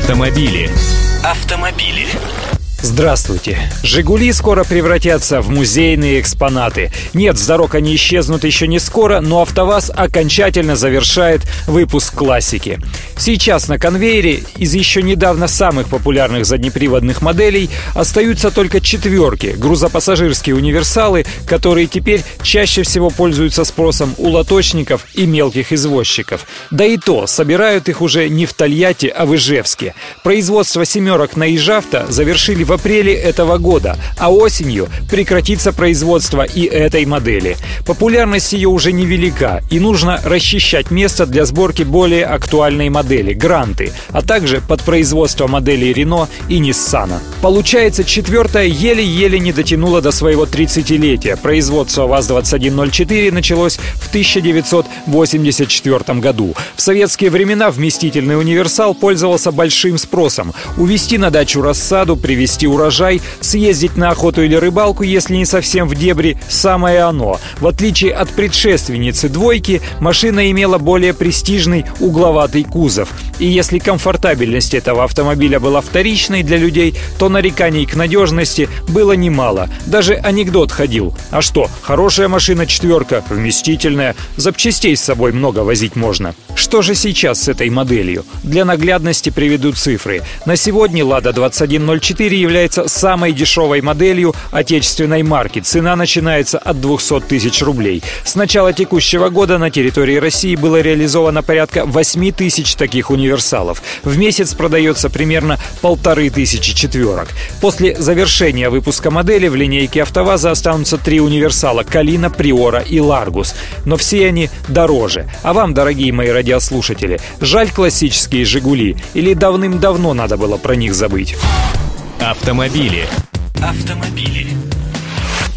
Автомобили. Автомобили. Здравствуйте. «Жигули» скоро превратятся в музейные экспонаты. Нет, с дорог они исчезнут еще не скоро, но «АвтоВАЗ» окончательно завершает выпуск классики. Сейчас на конвейере из еще недавно самых популярных заднеприводных моделей остаются только четверки, грузопассажирские универсалы, которые теперь чаще всего пользуются спросом у лоточников и мелких извозчиков. Да и то, собирают их уже не в Тольятти, а в Ижевске. Производство «семерок» на Ижавто завершили апреле этого года, а осенью прекратится производство и этой модели. Популярность ее уже невелика, и нужно расчищать место для сборки более актуальной модели – Гранты, а также под производство моделей Рено и Ниссана. Получается, четвертая еле-еле не дотянула до своего 30-летия. Производство ВАЗ-2104 началось в 1984 году. В советские времена вместительный универсал пользовался большим спросом. Увезти на дачу рассаду, привезти урожай, съездить на охоту или рыбалку, если не совсем в дебри, самое оно. В отличие от предшественницы «двойки», машина имела более престижный угловатый кузов. И если комфортабельность этого автомобиля была вторичной для людей, то нареканий к надежности было немало. Даже анекдот ходил. А что, хорошая машина четверка, вместительная, запчастей с собой много возить можно. Что же сейчас с этой моделью? Для наглядности приведу цифры. На сегодня «Лада 2104» является самой дешевой моделью отечественной марки. Цена начинается от 200 тысяч рублей. С начала текущего года на территории России было реализовано порядка 8 тысяч таких универсалов. В месяц продается примерно полторы тысячи четверок. После завершения выпуска модели в линейке АвтоВАЗа останутся три универсала – Калина, Приора и Ларгус. Но все они дороже. А вам, дорогие мои радиослушатели, жаль классические «Жигули» или давным-давно надо было про них забыть? Автомобили. Автомобили.